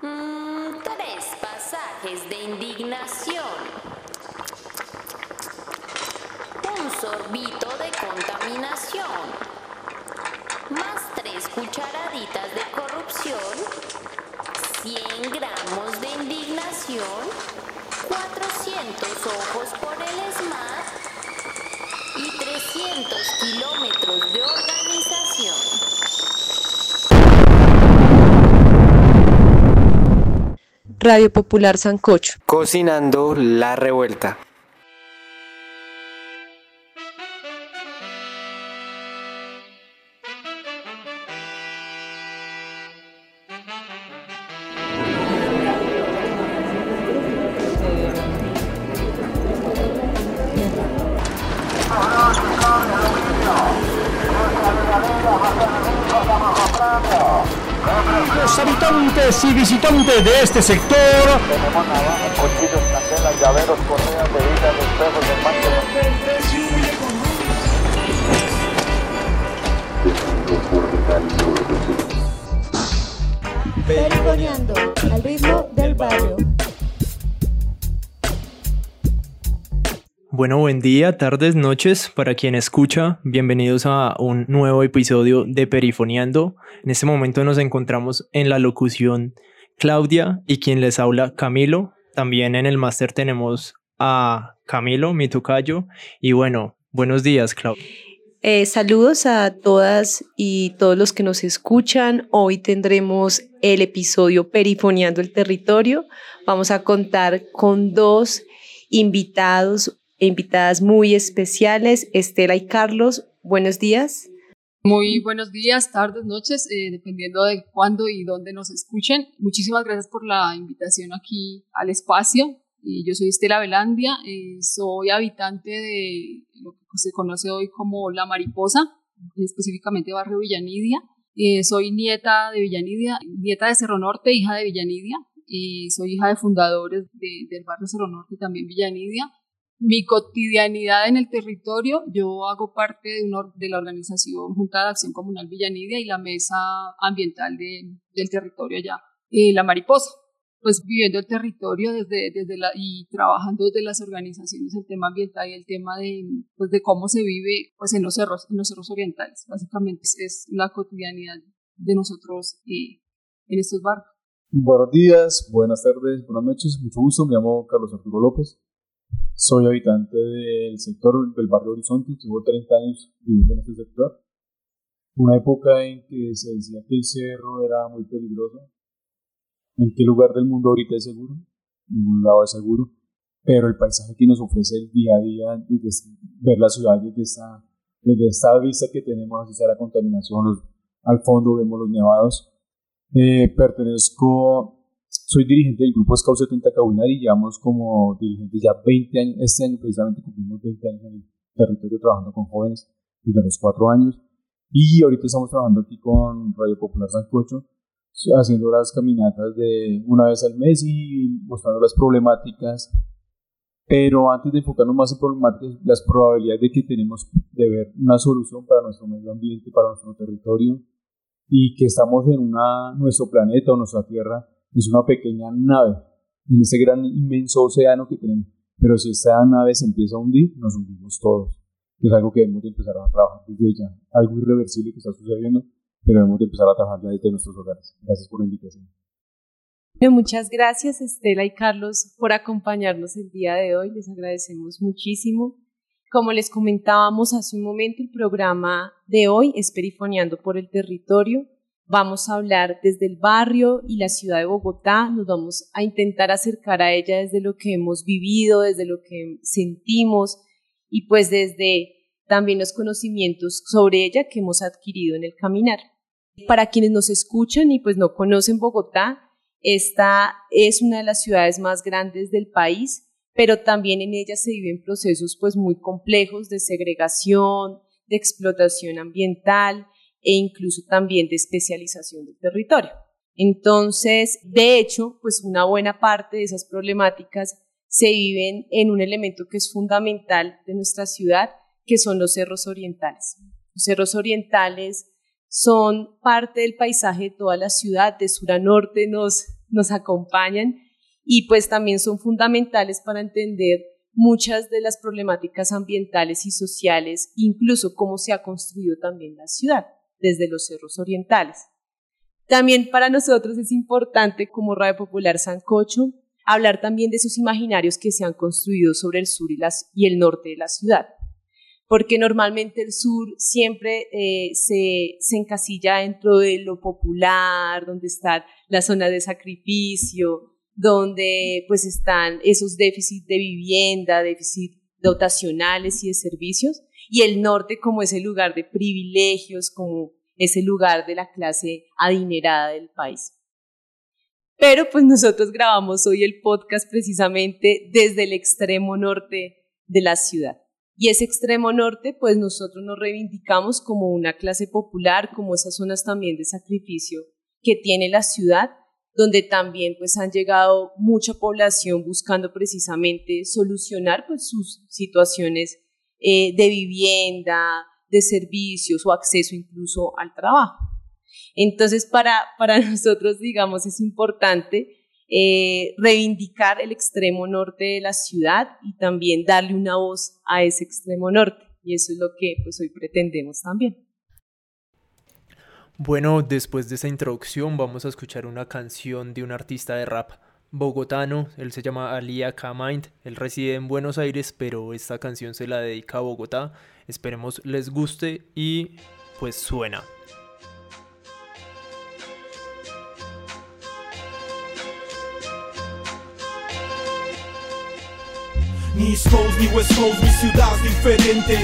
Mm, tres pasajes de indignación. Un sorbito de contaminación. Más tres cucharaditas de corrupción. 100 gramos de indignación. 400 ojos por el SMAT. Y 300 kilómetros de organización. Radio Popular Sancocho. Cocinando la revuelta. De este sector Tenemos navajas, cuchillos, candelas, llaveros, correas, bebidas, espejos, desmanches. Perigoneando al ritmo del barrio. Bueno, buen día, tardes, noches para quien escucha. Bienvenidos a un nuevo episodio de Perifoneando. En este momento nos encontramos en la locución Claudia y quien les habla Camilo. También en el máster tenemos a Camilo, mi tocayo. Y bueno, buenos días, Claudia. Eh, saludos a todas y todos los que nos escuchan. Hoy tendremos el episodio Perifoneando el Territorio. Vamos a contar con dos invitados e invitadas muy especiales, Estela y Carlos. Buenos días. Muy buenos días, tardes, noches, eh, dependiendo de cuándo y dónde nos escuchen. Muchísimas gracias por la invitación aquí al espacio. Eh, yo soy Estela Velandia, eh, soy habitante de lo que se conoce hoy como La Mariposa, específicamente Barrio Villanidia. Eh, soy nieta de Villanidia, nieta de Cerro Norte, hija de Villanidia. Eh, soy hija de fundadores de- del barrio Cerro Norte y también Villanidia. Mi cotidianidad en el territorio, yo hago parte de, una de la organización Junta de Acción Comunal Villanidia y la mesa ambiental de- del territorio allá, eh, La Mariposa. Pues viviendo el territorio desde, desde la, y trabajando desde las organizaciones el tema ambiental y el tema de, pues de cómo se vive pues en los cerros, en los cerros orientales. Básicamente es, la cotidianidad de nosotros eh, en estos barrios. Buenos días, buenas tardes, buenas noches, mucho gusto. Me llamo Carlos Arturo López. Soy habitante del sector del barrio Horizonte. Llevo 30 años viviendo en este sector. Una época en que se decía que el cerro era muy peligroso. ¿En qué lugar del mundo ahorita es seguro? Ningún lado es seguro. Pero el paisaje que nos ofrece el día a día, desde ver la ciudad desde esta, desde esta vista que tenemos, sea la contaminación, los- al fondo vemos los nevados, eh, pertenezco, soy dirigente del grupo Scout 70 Cabunar y llevamos como dirigentes ya 20 años, este año precisamente cumplimos 20 años en el territorio trabajando con jóvenes desde los 4 años. Y ahorita estamos trabajando aquí con Radio Popular Sancocho haciendo las caminatas de una vez al mes y mostrando las problemáticas. Pero antes de enfocarnos más en problemáticas, las probabilidades de que tenemos de ver una solución para nuestro medio ambiente, para nuestro territorio, y que estamos en una, nuestro planeta o nuestra Tierra es una pequeña nave en ese gran inmenso océano que tenemos. Pero si esta nave se empieza a hundir, nos hundimos todos. Es algo que debemos de empezar a trabajar desde ya. Algo irreversible que está sucediendo, pero debemos de empezar a trabajar ya desde nuestros hogares. Gracias por la invitación. Bueno, muchas gracias Estela y Carlos por acompañarnos el día de hoy. Les agradecemos muchísimo. Como les comentábamos hace un momento, el programa de hoy es Perifoneando por el Territorio. Vamos a hablar desde el barrio y la ciudad de Bogotá. Nos vamos a intentar acercar a ella desde lo que hemos vivido, desde lo que sentimos y pues desde también los conocimientos sobre ella que hemos adquirido en el caminar. Para quienes nos escuchan y pues no conocen Bogotá, esta es una de las ciudades más grandes del país, pero también en ella se viven procesos pues muy complejos de segregación, de explotación ambiental e incluso también de especialización del territorio. Entonces, de hecho, pues una buena parte de esas problemáticas se viven en un elemento que es fundamental de nuestra ciudad, que son los cerros orientales. Los cerros orientales son parte del paisaje de toda la ciudad, de sur a norte nos nos acompañan y pues también son fundamentales para entender muchas de las problemáticas ambientales y sociales, incluso cómo se ha construido también la ciudad desde los cerros orientales. También para nosotros es importante, como Radio Popular Sancocho, hablar también de esos imaginarios que se han construido sobre el sur y, el norte de la ciudad, porque normalmente el sur siempre eh, se, se encasilla dentro de lo popular, donde está la zona de sacrificio, donde pues están esos déficits de vivienda, déficits dotacionales y de servicios, y el norte como ese lugar de privilegios, como ese lugar de la clase adinerada del país. Pero pues nosotros grabamos hoy el podcast precisamente desde el extremo norte de la ciudad. Y ese extremo norte, pues nosotros nos reivindicamos como una clase popular, como esas zonas también de sacrificio que tiene la ciudad, donde también pues han llegado mucha población buscando precisamente solucionar pues sus situaciones eh, de vivienda, de servicios o acceso incluso al trabajo. Entonces, para, para nosotros, digamos, es importante eh, reivindicar el extremo norte de la ciudad y también darle una voz a ese extremo norte. Y eso es lo que pues, hoy pretendemos también. Bueno, después de esa introducción vamos a escuchar una canción de un artista de rap bogotano, él se llama Alia Kamind, él reside en Buenos Aires, pero esta canción se la dedica a Bogotá. Esperemos les guste y pues suena. Ni Coast ni West Coast, mi ciudad es diferente.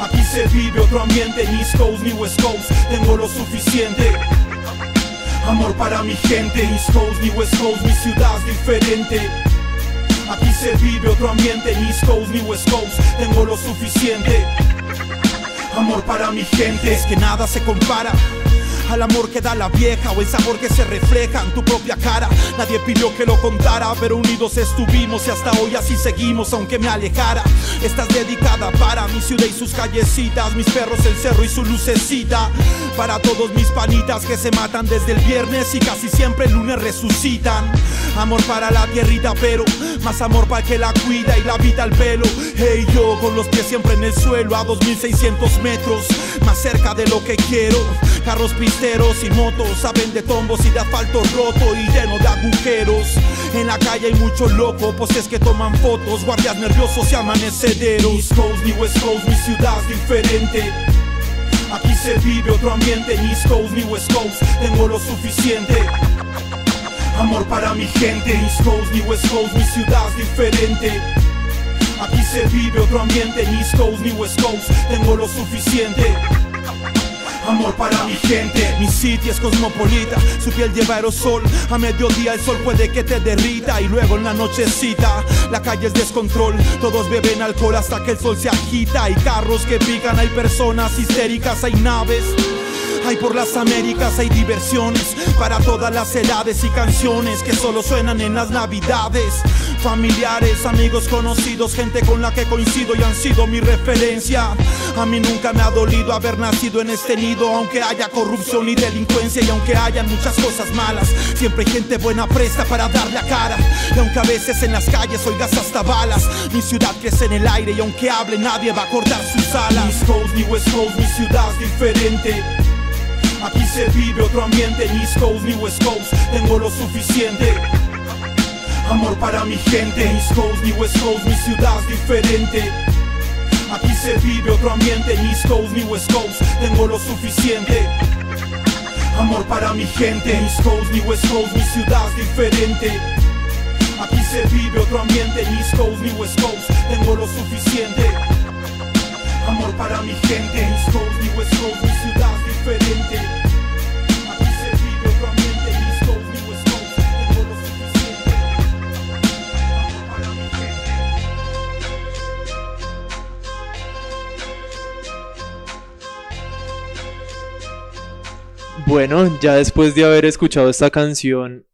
Aquí se vive otro ambiente, ni East Coast ni West Coast, tengo lo suficiente. Amor para mi gente, East Coast ni West Coast, mi ciudad es diferente. Aquí se vive otro ambiente, ni East Coast ni West Coast, tengo lo suficiente. Amor para mi gente, es que nada se compara al amor que da la vieja o el sabor que se refleja en tu propia cara. Nadie pidió que lo contara, pero unidos estuvimos y hasta hoy así seguimos, aunque me alejara. Estás dedicada para mi ciudad y sus callecitas, mis perros, el cerro y su lucecita. Para todos mis panitas que se matan desde el viernes y casi siempre el lunes resucitan. Amor para la tierrita, pero más amor para que la cuida y la vida al pelo. Hey, yo con los pies siempre en el suelo a 2600 metros, más cerca de lo que quiero. Carros pisteros y motos saben de tombos y de asfalto roto y lleno de agujeros. En la calle hay muchos locos, pues que toman fotos, guardias nerviosos y amanecederos. East Coast ni West Coast, mi ciudad es diferente. Aquí se vive otro ambiente, ni East Coast ni West Coast, tengo lo suficiente. Amor para mi gente, East Coast ni West Coast, mi ciudad es diferente. Aquí se vive otro ambiente, ni East Coast ni West Coast, tengo lo suficiente. Amor para mi gente, mi sitio es cosmopolita, su piel lleva aerosol, a mediodía el sol puede que te derrita. Y luego en la nochecita la calle es descontrol, todos beben alcohol hasta que el sol se agita, hay carros que pican, hay personas histéricas, hay naves. Hay por las Américas, hay diversiones para todas las edades y canciones que solo suenan en las navidades. Familiares, amigos conocidos, gente con la que coincido y han sido mi referencia. A mí nunca me ha dolido haber nacido en este nido, aunque haya corrupción y delincuencia y aunque hayan muchas cosas malas. Siempre hay gente buena presta para dar la cara. Y aunque a veces en las calles oigas hasta balas, mi ciudad crece en el aire y aunque hable nadie va a cortar sus alas. East Coast ni West Coast, mi ciudad es diferente. Aquí se vive otro ambiente, ni East Coast ni West Coast, tengo lo suficiente. Amor para mi gente, East Coast ni West Coast, mi ciudad es diferente. Aquí se vive otro ambiente, ni East Coast ni West Coast, tengo lo suficiente. Amor para mi gente, East Coast ni West Coast, mi ciudad es diferente. Aquí se vive otro ambiente, ni East Coast ni West Coast, tengo lo suficiente. Amor para mi gente, East Coast ni West Coast, mi ciudad diferente. Bueno, ya después de haber escuchado esta canción,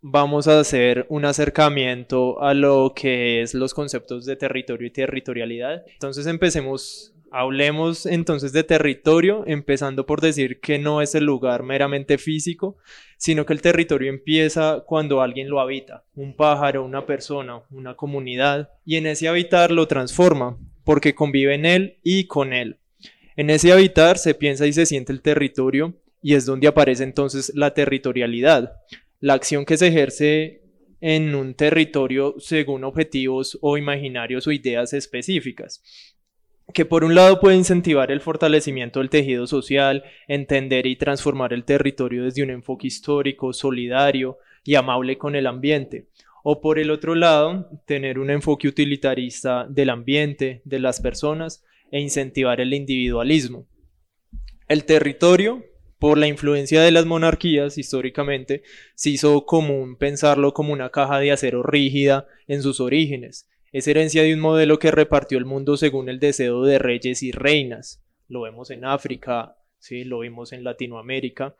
vamos a hacer un acercamiento a lo que es los conceptos de territorio y territorialidad. Entonces empecemos Hablemos entonces de territorio, empezando por decir que no es el lugar meramente físico, sino que el territorio empieza cuando alguien lo habita, un pájaro, una persona, una comunidad, y en ese habitar lo transforma, porque convive en él y con él. En ese habitar se piensa y se siente el territorio, y es donde aparece entonces la territorialidad, la acción que se ejerce en un territorio según objetivos o imaginarios o ideas específicas que por un lado puede incentivar el fortalecimiento del tejido social, entender y transformar el territorio desde un enfoque histórico, solidario y amable con el ambiente, o por el otro lado, tener un enfoque utilitarista del ambiente, de las personas e incentivar el individualismo. El territorio, por la influencia de las monarquías históricamente, se hizo común pensarlo como una caja de acero rígida en sus orígenes, es herencia de un modelo que repartió el mundo según el deseo de reyes y reinas. Lo vemos en África, ¿sí? lo vimos en Latinoamérica.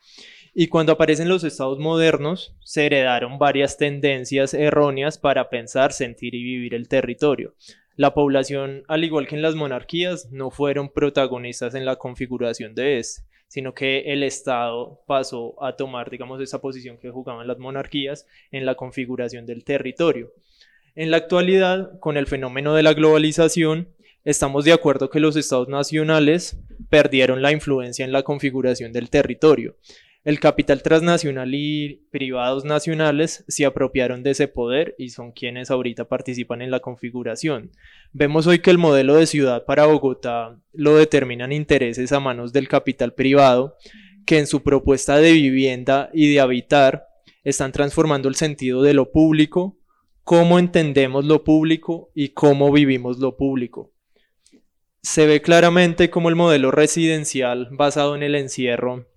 Y cuando aparecen los estados modernos, se heredaron varias tendencias erróneas para pensar, sentir y vivir el territorio. La población, al igual que en las monarquías, no fueron protagonistas en la configuración de este, sino que el Estado pasó a tomar, digamos, esa posición que jugaban las monarquías en la configuración del territorio. En la actualidad, con el fenómeno de la globalización, estamos de acuerdo que los estados nacionales perdieron la influencia en la configuración del territorio. El capital transnacional y privados nacionales se apropiaron de ese poder y son quienes ahorita participan en la configuración. Vemos hoy que el modelo de ciudad para Bogotá lo determinan intereses a manos del capital privado, que en su propuesta de vivienda y de habitar están transformando el sentido de lo público cómo entendemos lo público y cómo vivimos lo público. Se ve claramente cómo el modelo residencial basado en el encierro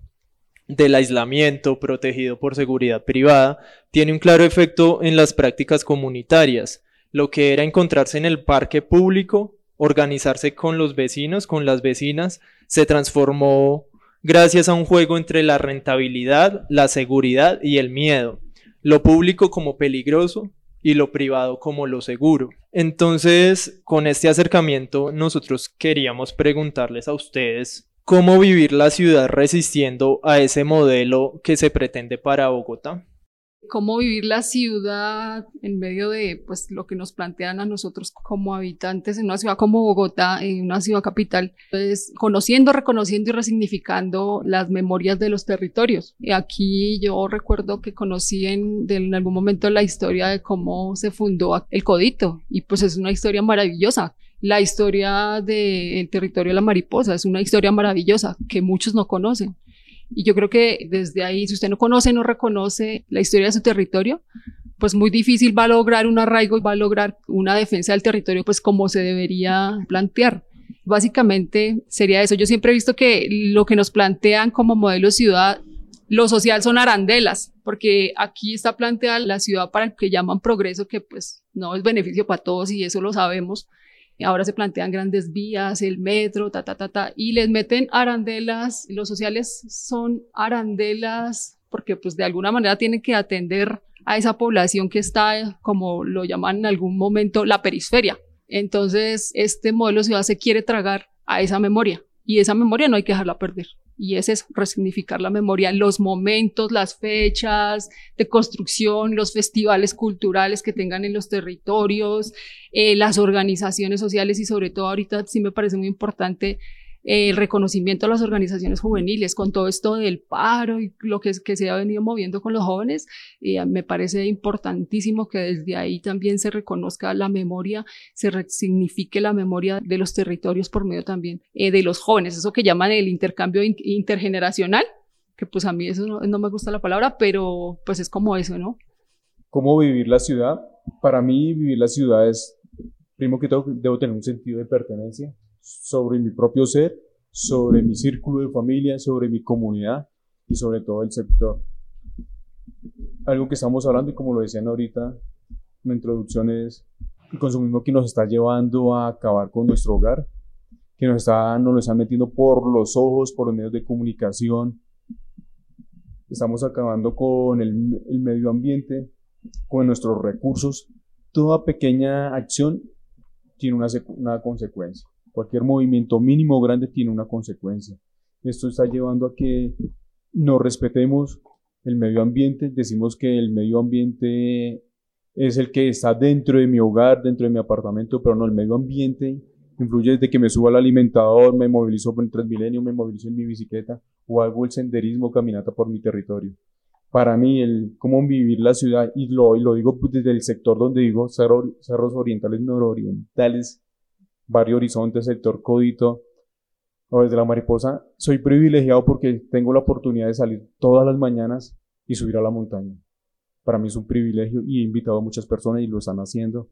del aislamiento protegido por seguridad privada tiene un claro efecto en las prácticas comunitarias, lo que era encontrarse en el parque público, organizarse con los vecinos, con las vecinas, se transformó gracias a un juego entre la rentabilidad, la seguridad y el miedo, lo público como peligroso y lo privado como lo seguro. Entonces, con este acercamiento, nosotros queríamos preguntarles a ustedes cómo vivir la ciudad resistiendo a ese modelo que se pretende para Bogotá cómo vivir la ciudad en medio de pues lo que nos plantean a nosotros como habitantes en una ciudad como Bogotá, en una ciudad capital, pues conociendo, reconociendo y resignificando las memorias de los territorios. Y aquí yo recuerdo que conocí en, en algún momento la historia de cómo se fundó el Codito y pues es una historia maravillosa. La historia del territorio de la mariposa es una historia maravillosa que muchos no conocen. Y yo creo que desde ahí, si usted no conoce, no reconoce la historia de su territorio, pues muy difícil va a lograr un arraigo y va a lograr una defensa del territorio, pues como se debería plantear. Básicamente sería eso. Yo siempre he visto que lo que nos plantean como modelo ciudad, lo social son arandelas, porque aquí está planteada la ciudad para el que llaman progreso, que pues no es beneficio para todos y eso lo sabemos ahora se plantean grandes vías, el metro, ta, ta, ta, ta, y les meten arandelas, los sociales son arandelas porque pues de alguna manera tienen que atender a esa población que está, como lo llaman en algún momento, la periferia. Entonces, este modelo de ciudad se quiere tragar a esa memoria y esa memoria no hay que dejarla perder y ese es resignificar la memoria, los momentos, las fechas de construcción, los festivales culturales que tengan en los territorios, eh, las organizaciones sociales y sobre todo ahorita sí me parece muy importante el reconocimiento a las organizaciones juveniles con todo esto del paro y lo que, que se ha venido moviendo con los jóvenes, eh, me parece importantísimo que desde ahí también se reconozca la memoria, se signifique la memoria de los territorios por medio también eh, de los jóvenes, eso que llaman el intercambio intergeneracional, que pues a mí eso no, no me gusta la palabra, pero pues es como eso, ¿no? ¿Cómo vivir la ciudad? Para mí vivir la ciudad es, primero que todo, debo tener un sentido de pertenencia, sobre mi propio ser, sobre mi círculo de familia, sobre mi comunidad y sobre todo el sector. Algo que estamos hablando y como lo decían ahorita, la introducción es el consumismo que nos está llevando a acabar con nuestro hogar, que nos está, nos lo está metiendo por los ojos, por los medios de comunicación. Estamos acabando con el, medio ambiente, con nuestros recursos. Toda pequeña acción tiene una consecuencia. Cualquier movimiento mínimo o grande tiene una consecuencia. Esto está llevando a que no respetemos el medio ambiente. Decimos que el medio ambiente es el que está dentro de mi hogar, dentro de mi apartamento, pero no, el medio ambiente influye desde que me subo al alimentador, me movilizo por el Transmilenio, me movilizo en mi bicicleta o hago el senderismo, caminata por mi territorio. Para mí, el cómo vivir la ciudad, y lo, y lo digo pues, desde el sector donde digo cerros orientales, nororientales, Barrio Horizonte, sector Codito, o desde la Mariposa, soy privilegiado porque tengo la oportunidad de salir todas las mañanas y subir a la montaña. Para mí es un privilegio y he invitado a muchas personas y lo están haciendo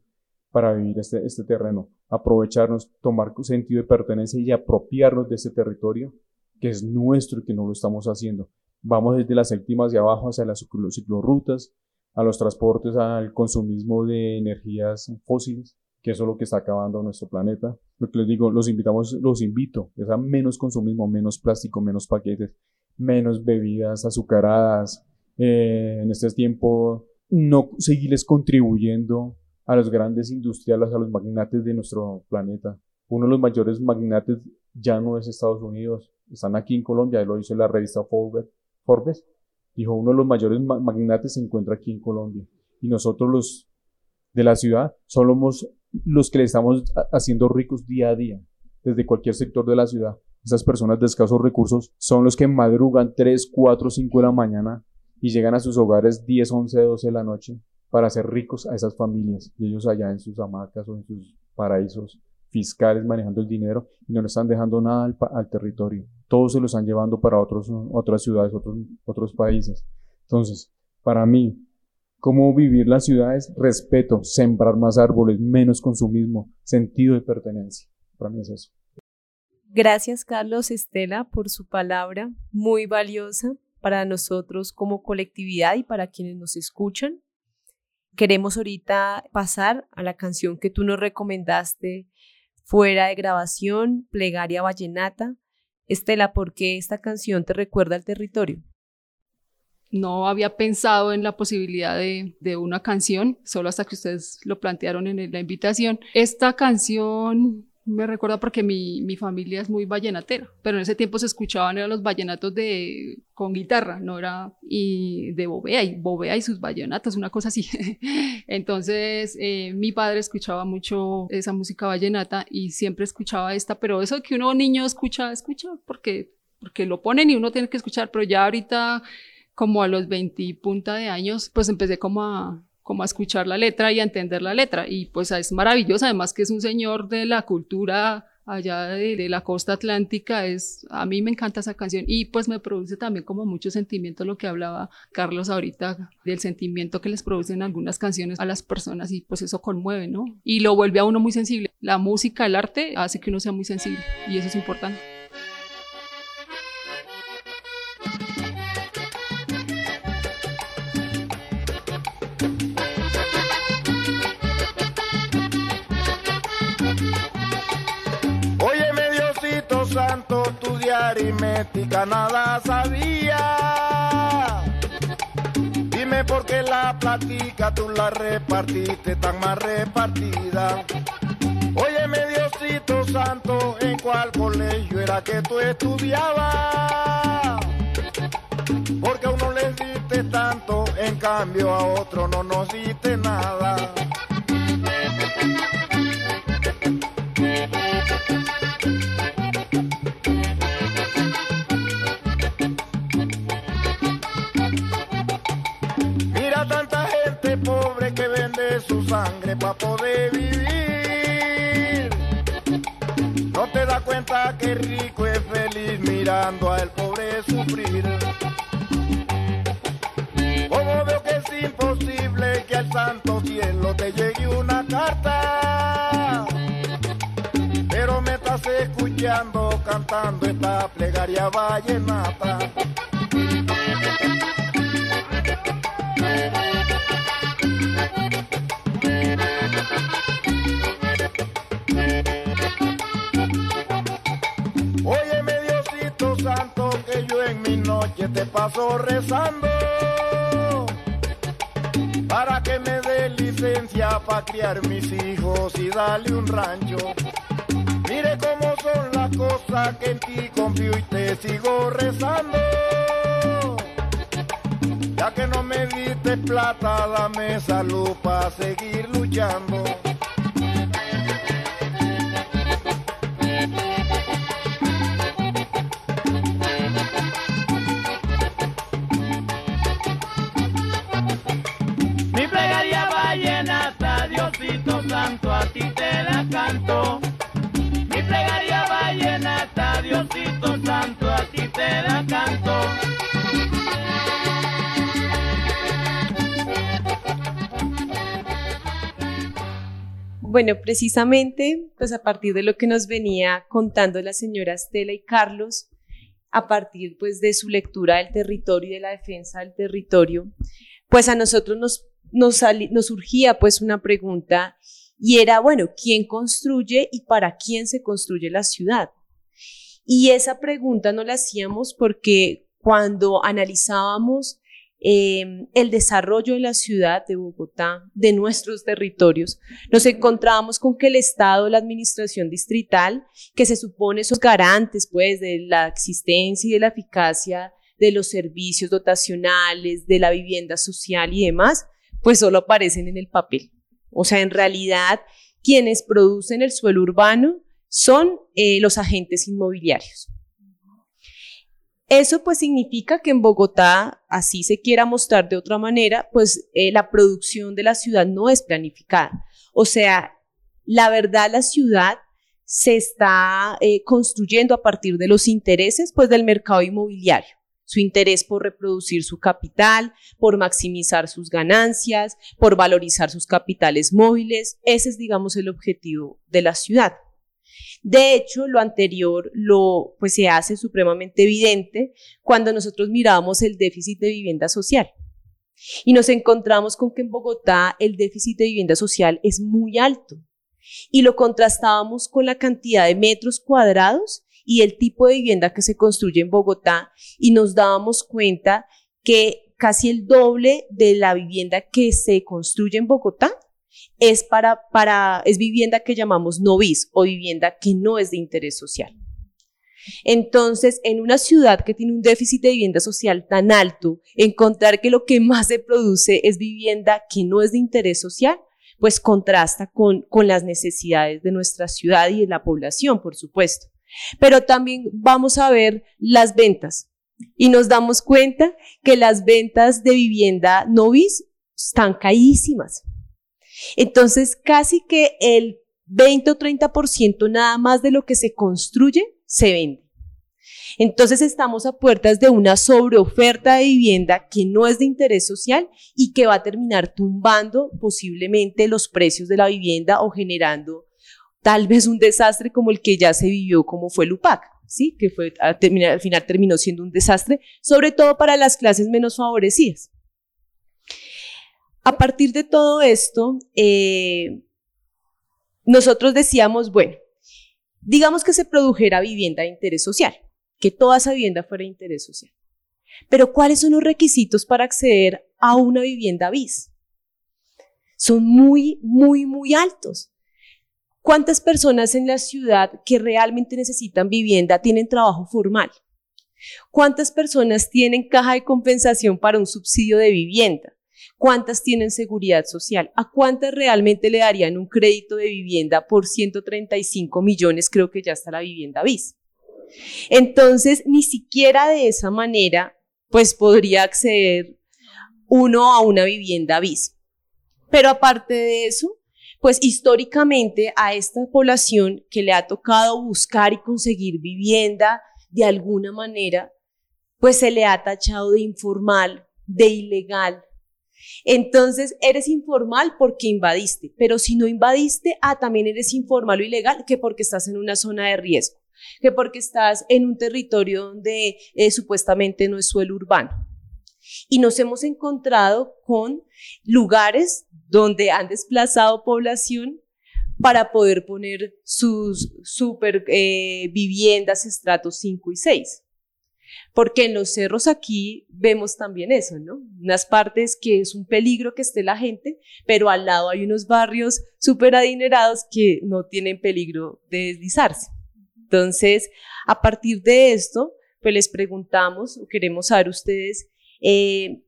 para vivir este, este terreno, aprovecharnos, tomar sentido de pertenencia y apropiarnos de este territorio que es nuestro y que no lo estamos haciendo. Vamos desde las séptimas de abajo hacia las ciclorrutas, a los transportes, al consumismo de energías fósiles, que eso es lo que está acabando nuestro planeta. Lo que les digo, los invitamos, los invito, es a menos consumismo, menos plástico, menos paquetes, menos bebidas azucaradas. Eh, en este tiempo, no seguirles contribuyendo a los grandes industriales, a los magnates de nuestro planeta. Uno de los mayores magnates ya no es Estados Unidos, están aquí en Colombia, lo dice la revista Forbes, dijo uno de los mayores magnates se encuentra aquí en Colombia y nosotros los de la ciudad somos los que le estamos haciendo ricos día a día, desde cualquier sector de la ciudad. Esas personas de escasos recursos son los que madrugan 3, 4, 5 de la mañana y llegan a sus hogares 10, 11, 12 de la noche para hacer ricos a esas familias y ellos allá en sus hamacas o en sus paraísos fiscales manejando el dinero y no le están dejando nada al, territorio. Todos se lo están llevando para otros, otras ciudades, otros países. Entonces, para mí, cómo vivir las ciudades, respeto, sembrar más árboles, menos consumismo, sentido de pertenencia. Para mí es eso. Gracias, Carlos Estela, por su palabra muy valiosa para nosotros como colectividad y para quienes nos escuchan. Queremos ahorita pasar a la canción que tú nos recomendaste fuera de grabación, Plegaria Vallenata. Estela, ¿por qué esta canción te recuerda al territorio? No había pensado en la posibilidad de, de una canción, solo hasta que ustedes lo plantearon en la invitación. Esta canción me recuerda porque mi, mi, familia es muy vallenatera, pero en ese tiempo se escuchaban eran los vallenatos de, con guitarra, no era y de Bobea y Bobea y sus vallenatos, una cosa así. Entonces, eh, mi padre escuchaba mucho esa música vallenata y siempre escuchaba esta, pero eso que uno niño escucha, escucha porque, porque lo ponen y uno tiene que escuchar, pero ya ahorita como a los 20 punta de años, pues empecé como a como a escuchar la letra y a entender la letra. Y pues es maravilloso, además que es un señor de la cultura allá de, la costa atlántica, es, a mí me encanta esa canción y pues me produce también como mucho sentimiento lo que hablaba Carlos ahorita, del sentimiento que les producen algunas canciones a las personas y pues eso conmueve, ¿no? Y lo vuelve a uno muy sensible. La música, el arte hace que uno sea muy sensible y eso es importante. Aritmética nada sabía. Dime por qué la platica tú la repartiste tan mal repartida. Oye, Diosito Santo, ¿en cuál colegio era que tú estudiabas? Porque a uno le diste tanto, en cambio a otro no nos diste nada. Sangre para poder vivir. No te das cuenta que rico es feliz mirando al pobre sufrir. Como veo que es imposible que al santo cielo te llegue una carta. Pero me estás escuchando cantando esta plegaria vallenata. Paso rezando para que me dé licencia para criar mis hijos y darle un rancho. Mire cómo son las cosas que en ti confío y te sigo rezando. Ya que no me diste plata, dame salud para seguir luchando. Bueno, precisamente, pues a partir de lo que nos venía contando la señora Estela y Carlos, a partir pues de su lectura del territorio y de la defensa del territorio, pues a nosotros nos, nos, nos surgía pues una pregunta y era, bueno, ¿quién construye y para quién se construye la ciudad? Y esa pregunta no la hacíamos porque cuando analizábamos eh, el desarrollo de la ciudad de Bogotá, de nuestros territorios, nos encontrábamos con que el Estado, la administración distrital, que se supone son garantes pues de la existencia y de la eficacia de los servicios dotacionales, de la vivienda social y demás, pues solo aparecen en el papel. O sea, en realidad, quienes producen el suelo urbano son eh, los agentes inmobiliarios. Eso pues significa que en Bogotá, así se quiera mostrar de otra manera, pues eh, la producción de la ciudad no es planificada. O sea, la verdad la ciudad se está eh, construyendo a partir de los intereses pues del mercado inmobiliario. Su interés por reproducir su capital, por maximizar sus ganancias, por valorizar sus capitales móviles. Ese es, digamos, el objetivo de la ciudad. De hecho, lo anterior lo, pues, se hace supremamente evidente cuando nosotros miramos el déficit de vivienda social. Y nos encontramos con que en Bogotá el déficit de vivienda social es muy alto. Y lo contrastábamos con la cantidad de metros cuadrados y el tipo de vivienda que se construye en Bogotá y nos dábamos cuenta que casi el doble de la vivienda que se construye en Bogotá es para, para es vivienda que llamamos no bis o vivienda que no es de interés social. Entonces, en una ciudad que tiene un déficit de vivienda social tan alto, encontrar que lo que más se produce es vivienda que no es de interés social, pues contrasta con, con las necesidades de nuestra ciudad y de la población, por supuesto. Pero también vamos a ver las ventas y nos damos cuenta que las ventas de vivienda no bis están caísimas. Entonces, casi que el 20 o 30% nada más de lo que se construye se vende. Entonces estamos a puertas de una sobreoferta de vivienda que no es de interés social y que va a terminar tumbando posiblemente los precios de la vivienda o generando tal vez un desastre como el que ya se vivió, como fue el UPAC, ¿sí? que al final terminó siendo un desastre, sobre todo para las clases menos favorecidas. A partir de todo esto, eh, nosotros decíamos, bueno, digamos que se produjera vivienda de interés social, que toda esa vivienda fuera de interés social. Pero ¿cuáles son los requisitos para acceder a una vivienda bis? Son muy, muy, muy altos. ¿Cuántas personas en la ciudad que realmente necesitan vivienda tienen trabajo formal? ¿Cuántas personas tienen caja de compensación para un subsidio de vivienda? ¿Cuántas tienen seguridad social? ¿A cuántas realmente le darían un crédito de vivienda por 135 millones? Creo que ya está la vivienda bis. Entonces, ni siquiera de esa manera, pues podría acceder uno a una vivienda bis. Pero aparte de eso, pues históricamente a esta población que le ha tocado buscar y conseguir vivienda de alguna manera, pues se le ha tachado de informal, de ilegal. Entonces, eres informal porque invadiste, pero si no invadiste, ah, también eres informal o ilegal, que porque estás en una zona de riesgo, que porque estás en un territorio donde eh, supuestamente no es suelo urbano. Y nos hemos encontrado con lugares donde han desplazado población para poder poner sus super eh, viviendas estratos 5 y 6. Porque en los cerros aquí vemos también eso, ¿no? Unas partes que es un peligro que esté la gente, pero al lado hay unos barrios súper adinerados que no tienen peligro de deslizarse. Entonces, a partir de esto, pues les preguntamos o queremos saber ustedes eh,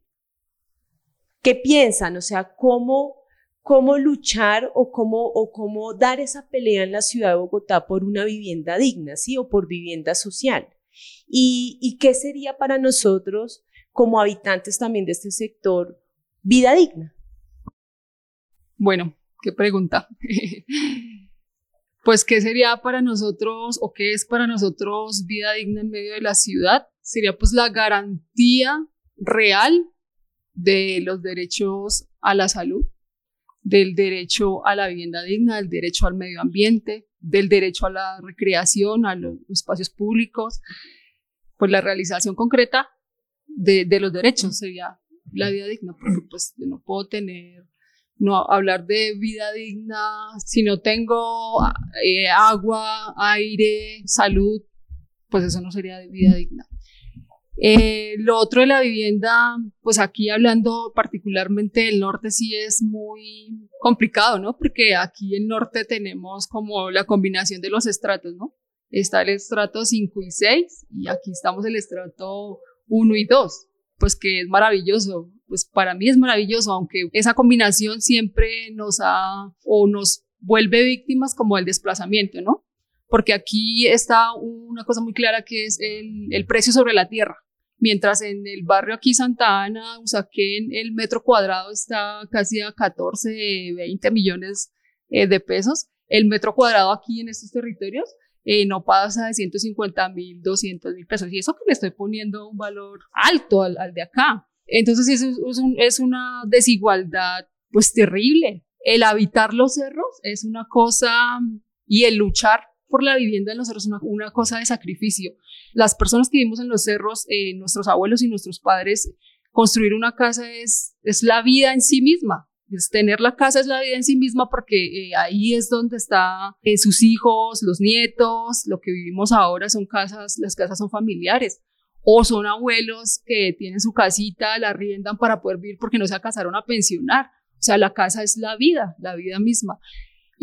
qué piensan, o sea, cómo, cómo luchar o cómo, o cómo dar esa pelea en la ciudad de Bogotá por una vivienda digna, ¿sí? O por vivienda social. ¿Y, qué sería para nosotros, como habitantes también de este sector, vida digna? Bueno, qué pregunta. pues, ¿qué sería para nosotros o qué es para nosotros vida digna en medio de la ciudad? Sería pues la garantía real de los derechos a la salud, del derecho a la vivienda digna, del derecho al medio ambiente, del derecho a la recreación, a los espacios públicos, pues la realización concreta de, los derechos sería la vida digna, porque pues no puedo tener, no hablar de vida digna si no tengo eh, agua, aire, salud, pues eso no sería de vida digna. Eh, lo otro de la vivienda, pues aquí hablando particularmente del norte sí es muy complicado, ¿no? Porque aquí en norte tenemos como la combinación de los estratos, ¿no? Está el estrato 5 y 6 y aquí estamos el estrato 1 y 2, pues que es maravilloso, pues para mí es maravilloso, aunque esa combinación siempre nos ha o nos vuelve víctimas como el desplazamiento, ¿no? Porque aquí está una cosa muy clara que es el, el precio sobre la tierra mientras en el barrio aquí Santa Ana, Usaquén, el metro cuadrado está casi a 14, 20 millones eh, de pesos. El metro cuadrado aquí en estos territorios eh, no pasa de 150 mil, 200 mil pesos. Y eso que le estoy poniendo un valor alto al, de acá. Entonces eso es, es una desigualdad pues terrible. El habitar los cerros es una cosa y el luchar por la vivienda en los cerros una, una, cosa de sacrificio. Las personas que vivimos en los cerros, eh, nuestros abuelos y nuestros padres, construir una casa es, es la vida en sí misma. Es tener la casa es la vida en sí misma porque eh, ahí es donde están eh, sus hijos, los nietos, lo que vivimos ahora son casas, las casas son familiares o son abuelos que tienen su casita, la riendan para poder vivir porque no se casaron a pensionar. O sea, la casa es la vida, la vida misma.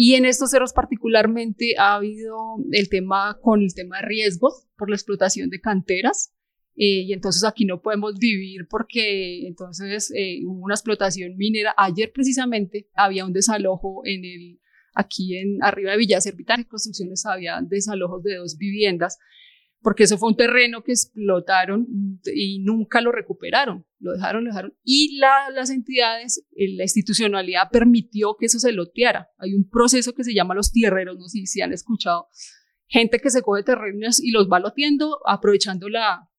Y en estos cerros particularmente ha habido el tema con el tema de riesgos por la explotación de canteras. Eh, y entonces aquí no podemos vivir porque entonces eh, hubo una explotación minera. Ayer precisamente había un desalojo en el, aquí en arriba de Villa Servital, construcciones había desalojos de dos viviendas porque eso fue un terreno que explotaron y nunca lo recuperaron, lo dejaron, lo dejaron. Y las entidades, eh, la institucionalidad permitió que eso se loteara. Hay un proceso que se llama los tierreros, no sé si han escuchado, gente que se coge terrenos y los va loteando, aprovechando la,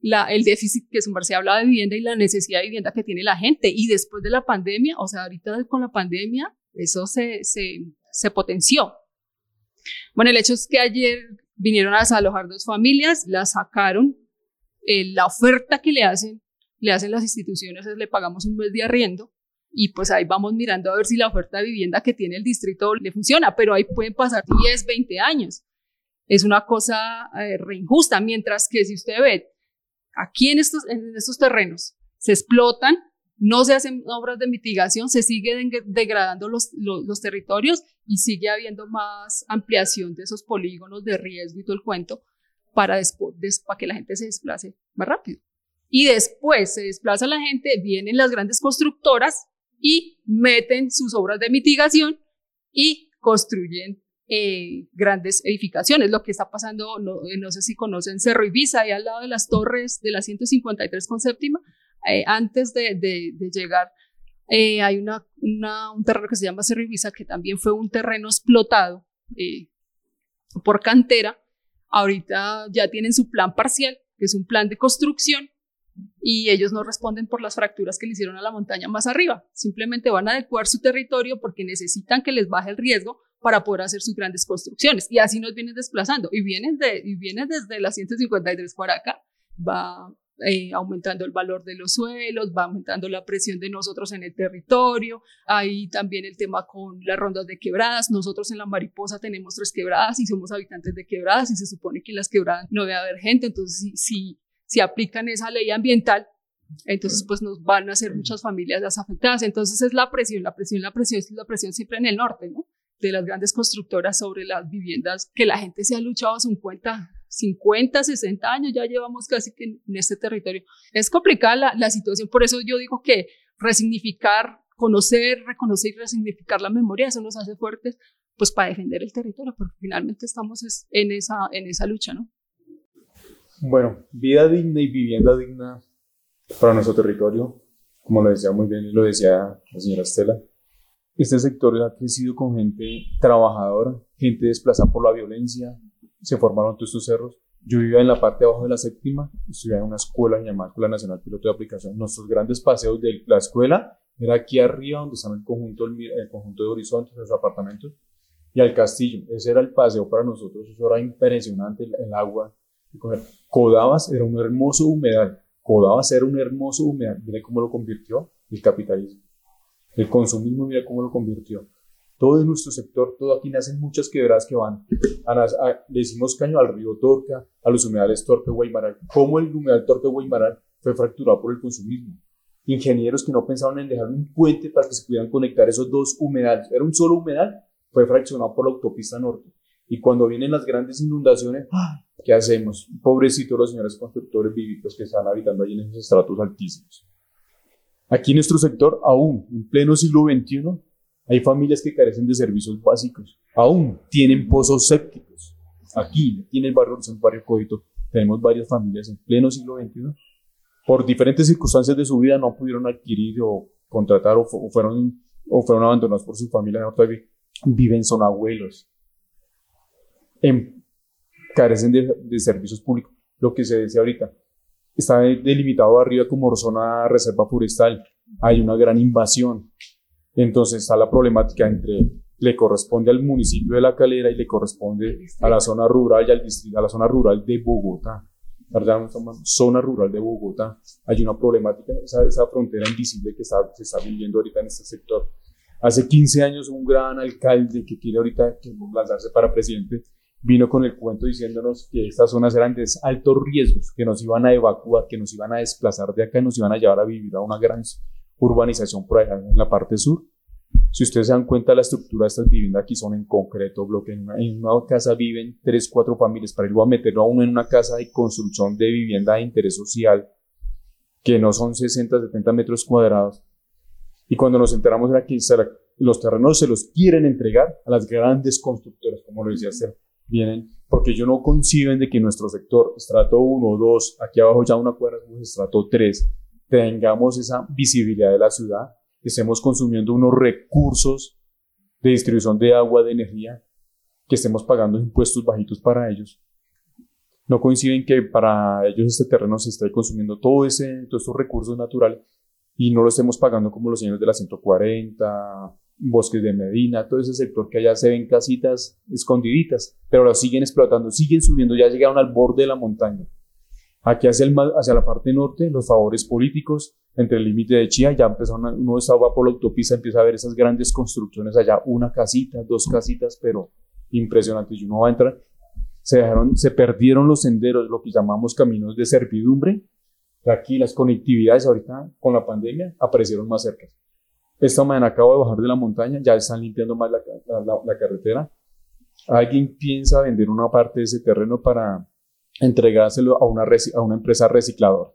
la, el déficit que su se habla de vivienda y la necesidad de vivienda que tiene la gente. Y después de la pandemia, o sea, ahorita con la pandemia, eso se, se, se potenció. Bueno, el hecho es que ayer vinieron a desalojar dos familias, las sacaron, eh, la oferta que le hacen, le hacen las instituciones es le pagamos un mes de arriendo y pues ahí vamos mirando a ver si la oferta de vivienda que tiene el distrito le funciona, pero ahí pueden pasar 10, 20 años. Es una cosa eh, re injusta, mientras que si usted ve, aquí en estos, en estos terrenos se explotan no se hacen obras de mitigación, se sigue degradando los, territorios y sigue habiendo más ampliación de esos polígonos de riesgo y todo el cuento para, para que la gente se desplace más rápido. Y después se desplaza la gente, vienen las grandes constructoras y meten sus obras de mitigación y construyen eh, grandes edificaciones. Lo que está pasando, no, no, sé si conocen Cerro Ibiza, ahí al lado de las torres de la 153 con séptima, eh, antes de, llegar, eh, hay una, un terreno que se llama Cerro que también fue un terreno explotado eh, por cantera. Ahorita ya tienen su plan parcial, que es un plan de construcción, y ellos no responden por las fracturas que le hicieron a la montaña más arriba. Simplemente van a adecuar su territorio porque necesitan que les baje el riesgo para poder hacer sus grandes construcciones. Y así nos vienen desplazando. Y vienen, de, y vienen desde la 153 para acá. Va, eh, aumentando el valor de los suelos, va aumentando la presión de nosotros en el territorio. Hay también el tema con las rondas de quebradas. Nosotros en la Mariposa tenemos tres quebradas y somos habitantes de quebradas y se supone que en las quebradas no debe haber gente. Entonces, si, si aplican esa ley ambiental, entonces pues nos van a hacer muchas familias las afectadas. Entonces es la presión, la presión, la presión, es la presión siempre en el norte, ¿no? De las grandes constructoras sobre las viviendas que la gente se ha luchado a su cuenta 50, 60 años, ya llevamos casi que en este territorio. Es complicada la, situación, por eso yo digo que resignificar, conocer, reconocer y resignificar la memoria, eso nos hace fuertes, pues para defender el territorio, porque finalmente estamos en esa, en esa lucha, ¿no? Bueno, vida digna y vivienda digna para nuestro territorio, como lo decía muy bien y lo decía la señora Estela, este sector ha crecido con gente trabajadora, gente desplazada por la violencia, se formaron todos estos cerros. Yo vivía en la parte de abajo de la séptima, estudiaba en una escuela llamada Escuela Nacional Piloto de Aplicación. Nuestros grandes paseos de la escuela era aquí arriba, donde estaba el conjunto, el conjunto de horizontes, los apartamentos, y al castillo. Ese era el paseo para nosotros, eso era impresionante, el, el agua. Codabas era un hermoso humedal, Codabas era un hermoso humedal. Mire cómo lo convirtió el capitalismo. El consumismo, mira cómo lo convirtió todo en nuestro sector, todo aquí nacen muchas quebradas que van. A, le hicimos caño al río Torca, a los humedales Torpe Guaymaral. ¿Cómo el humedal Torpe Guaymaral fue fracturado por el consumismo? Ingenieros que no pensaban en dejar un puente para que se pudieran conectar esos dos humedales. Era un solo humedal, fue fraccionado por la autopista norte. Y cuando vienen las grandes inundaciones, ¡ah! ¿qué hacemos? Pobrecitos los señores constructores vivitos que están habitando allí en esos estratos altísimos. Aquí en nuestro sector, aún en pleno siglo XXI, hay familias que carecen de servicios básicos. Aún tienen pozos sépticos. Aquí, aquí en el barrio San Barrio Codito, tenemos varias familias en pleno siglo XXI. Por diferentes circunstancias de su vida no pudieron adquirir o contratar o, fueron, o fueron abandonados por su familia. Viven, son abuelos. En, carecen de, de servicios públicos. Lo que se decía ahorita. Está delimitado arriba como zona reserva forestal. Hay una gran invasión entonces está la problemática entre le corresponde al municipio de La Calera y le corresponde a la zona rural y al distrito, a la zona rural de Bogotá. ¿verdad? Zona rural de Bogotá. Hay una problemática, esa, esa frontera invisible que está, se está viviendo ahorita en este sector. Hace 15 años un gran alcalde que quiere ahorita lanzarse para presidente vino con el cuento diciéndonos que estas zonas eran de altos riesgos, que nos iban a evacuar, que nos iban a desplazar de acá y nos iban a llevar a vivir a una gran urbanización por allá en la parte sur. Si ustedes se dan cuenta, la estructura de estas viviendas aquí son en concreto, bloque. En una, casa viven tres, cuatro familias. Para irlo a meterlo a uno en una casa de construcción de vivienda de interés social, que no son 60, 70 metros cuadrados. Y cuando nos enteramos era que los terrenos se los quieren entregar a las grandes constructoras, como lo decía Esther. Vienen porque ellos no conciben de que nuestro sector, estrato 1, 2, aquí abajo ya una cuadra, estrato 3, tengamos esa visibilidad de la ciudad, estemos consumiendo unos recursos de distribución de agua, de energía, que estemos pagando impuestos bajitos para ellos. No coinciden que para ellos este terreno se esté consumiendo todo ese, todos estos recursos naturales y no lo estemos pagando como los señores de la 140, bosques de Medina, todo ese sector que allá se ven casitas escondiditas, pero lo siguen explotando, siguen subiendo, ya llegaron al borde de la montaña. Aquí hacia, el, hacia la parte norte, los favores políticos, entre el límite de Chía, ya empezó uno estaba por la autopista, empieza a ver esas grandes construcciones allá, una casita, dos casitas, pero impresionante. Y uno va a entrar, se dejaron, se perdieron los senderos, lo que llamamos caminos de servidumbre. Aquí las conectividades ahorita con la pandemia aparecieron más cerca. Esta mañana acabo de bajar de la montaña, ya están limpiando más la, la, la carretera. Alguien piensa vender una parte de ese terreno para entregárselo a una, a una empresa recicladora.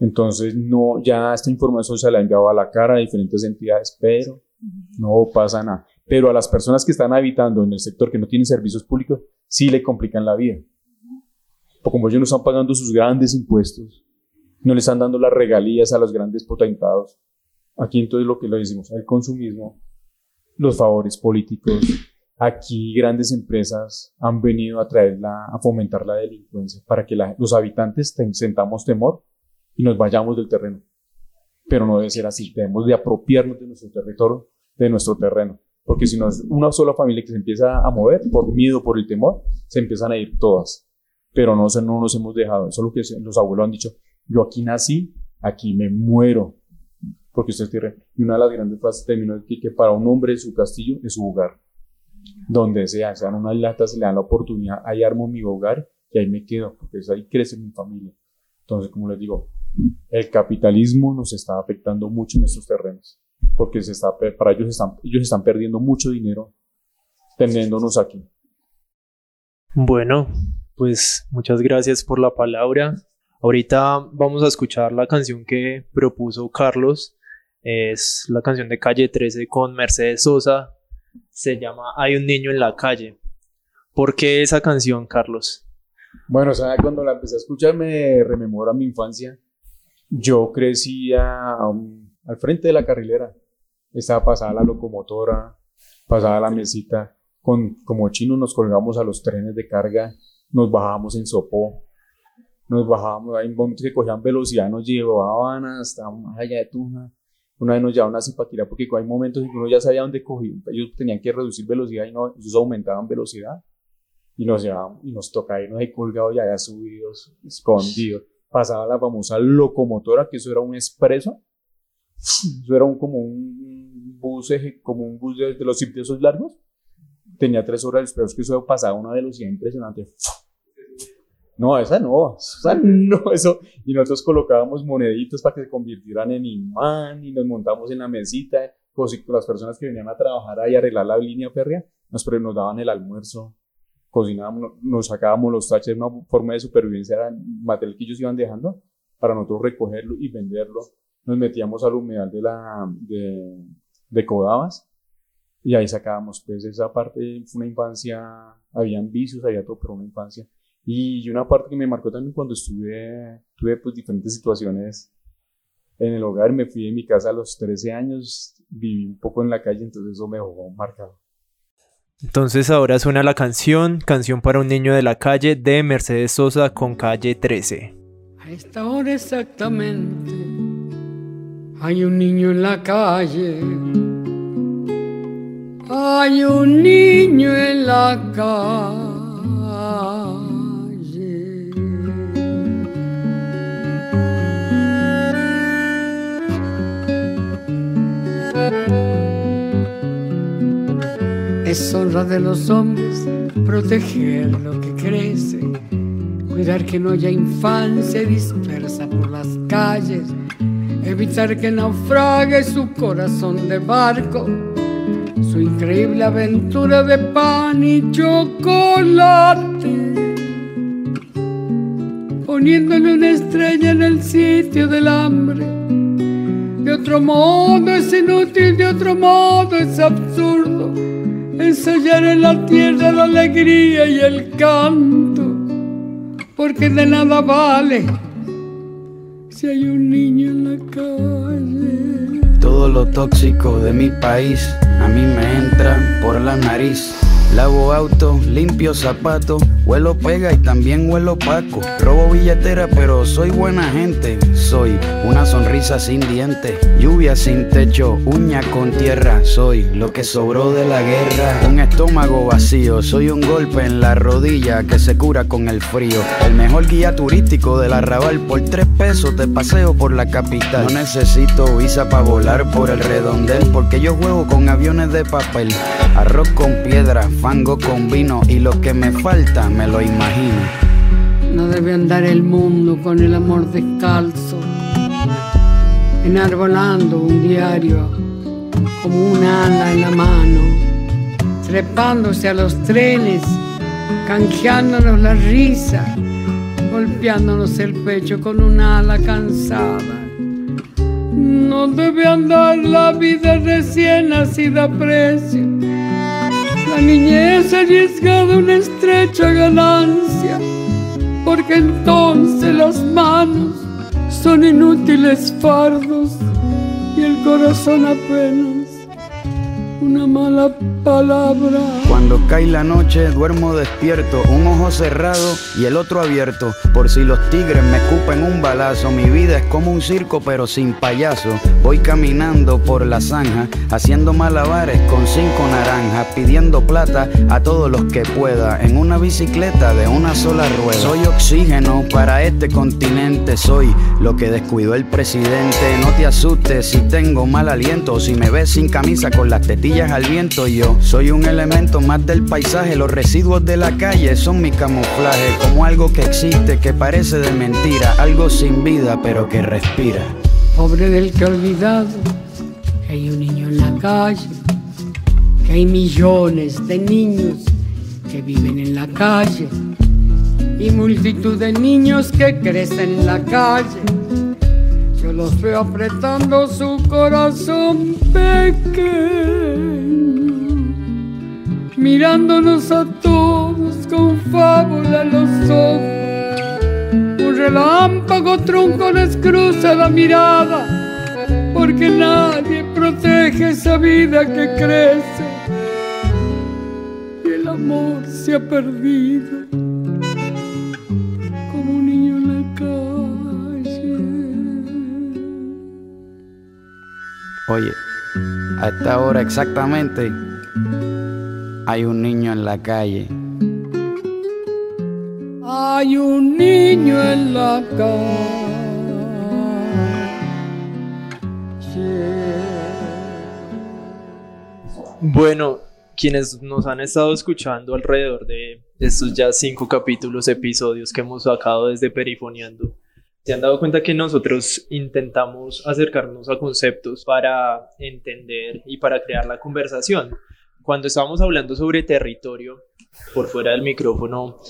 Entonces, no, ya esta información se la ha enviado a la cara a diferentes entidades, pero no pasa nada. Pero a las personas que están habitando en el sector que no tienen servicios públicos, sí le complican la vida. Porque como ellos no están pagando sus grandes impuestos, no le están dando las regalías a los grandes potentados. Aquí entonces lo que le decimos, el consumismo, los favores políticos, Aquí grandes empresas han venido a traerla, a fomentar la delincuencia para que los habitantes sentamos temor y nos vayamos del terreno. Pero no debe ser así. Debemos de apropiarnos de nuestro territorio, de nuestro terreno. Porque si no es una sola familia que se empieza a mover por miedo, por el temor, se empiezan a ir todas. Pero no, no nos hemos dejado. Eso es lo que los abuelos han dicho. Yo aquí nací, aquí me muero. Porque usted tiene. Y una de las grandes frases terminó que, que para un hombre su castillo es su hogar donde sea, sean unas latas, le dan la oportunidad, ahí armo mi hogar y ahí me quedo, porque ahí crece mi familia. Entonces, como les digo, el capitalismo nos está afectando mucho en estos terrenos, porque se está, para ellos están, ellos están perdiendo mucho dinero teniéndonos aquí. Bueno, pues muchas gracias por la palabra. Ahorita vamos a escuchar la canción que propuso Carlos. Es la canción de Calle 13 con Mercedes Sosa. Se llama Hay un niño en la calle. ¿Por qué esa canción, Carlos? Bueno, o sea, cuando la empecé a escuchar me rememora mi infancia. Yo crecía al frente de la carrilera. Estaba pasada la locomotora, pasada la mesita. Con, como chino nos colgamos a los trenes de carga, nos bajábamos en Sopó, nos bajábamos, hay momentos que cogían velocidad, nos llevaban hasta allá de Tuna. Una vez nos llevaban a Zipaquirá porque hay momentos en que uno ya sabía dónde cogía, ellos tenían que reducir velocidad y no, ellos aumentaban velocidad y nos llevaban y nos tocaba irnos ahí colgados ya, ya subidos, escondidos. Pasaba la famosa locomotora, que eso era un expreso, eso era como un bus, como un bus de, los esos largos, tenía tres horas de expreso, que eso pasaba a una velocidad impresionante. No, esa no, esa no, eso. Y nosotros colocábamos moneditos para que se convirtieran en imán y nos montamos en la mesita. Con las personas que venían a trabajar ahí a arreglar la línea férrea, nos, nos daban el almuerzo, cocinábamos, nos sacábamos los taches, una forma de supervivencia era material que ellos iban dejando para nosotros recogerlo y venderlo. Nos metíamos al humedal de la, de, de Codabas y ahí sacábamos, pues esa parte fue una infancia, habían vicios, había todo, pero una infancia y una parte que me marcó también cuando estuve, tuve pues diferentes situaciones en el hogar, me fui de mi casa a los 13 años, viví un poco en la calle, entonces eso me dejó marcado. Entonces ahora suena la canción, canción para un niño de la calle de Mercedes Sosa con calle 13. A esta hora exactamente hay un niño en la calle. Hay un niño en la calle. Es honra de los hombres proteger lo que crece, cuidar que no haya infancia dispersa por las calles, evitar que naufrague su corazón de barco, su increíble aventura de pan y chocolate, poniéndole una estrella en el sitio del hambre. De otro modo es inútil, de otro modo es absurdo ensayar en la tierra la alegría y el canto, porque de nada vale si hay un niño en la calle. Todo lo tóxico de mi país a mí me entra por la nariz. Lavo auto, limpio zapatos, huelo pega y también huelo paco. Robo billetera, pero soy buena gente. Soy una sonrisa sin dientes, lluvia sin techo, uña con tierra. Soy lo que sobró de la guerra. Un estómago vacío, soy un golpe en la rodilla que se cura con el frío. El mejor guía turístico del arrabal, por tres pesos te paseo por la capital. No necesito visa para volar por el redondel, porque yo juego con aviones de papel. Arroz con piedra, fango con vino y lo que me falta me lo imagino. No debe andar el mundo con el amor descalzo, enarbolando un diario como un ala en la mano, trepándose a los trenes, canjeándonos la risa, golpeándonos el pecho con un ala cansada. No debe andar la vida recién nacida a precio la niñez arriesgado una estrecha ganancia, porque entonces las manos son inútiles fardos y el corazón apenas una mala palabra. Cuando cae la noche duermo despierto, un ojo cerrado y el otro abierto, por si los tigres me escupen un balazo. Mi vida es como un circo pero sin payaso. Voy caminando por la zanja, haciendo malabares con cinco naranjas, pidiendo plata a todos los que pueda, en una bicicleta de una sola rueda. Soy oxígeno para este continente, soy lo que descuidó el presidente. No te asustes si tengo mal aliento, si me ves sin camisa con las tetas al viento. Yo soy un elemento más del paisaje. Los residuos de la calle son mi camuflaje. Como algo que existe, que parece de mentira. Algo sin vida, pero que respira. Pobre del que olvidado que hay un niño en la calle. Que hay millones de niños que viven en la calle. Y multitud de niños que crecen en la calle yo los veo apretando su corazón pequeño, mirándonos a todos con fábula en los ojos. Un relámpago tronco les cruza la mirada, porque nadie protege esa vida que crece y el amor se ha perdido. Oye, a esta hora exactamente hay un niño en la calle. Hay un niño en la calle. Bueno, quienes nos han estado escuchando alrededor de estos ya cinco capítulos, episodios que hemos sacado desde Perifoniando, se han dado cuenta que nosotros intentamos acercarnos a conceptos para entender y para crear la conversación. Cuando estábamos hablando sobre territorio, por fuera del micrófono,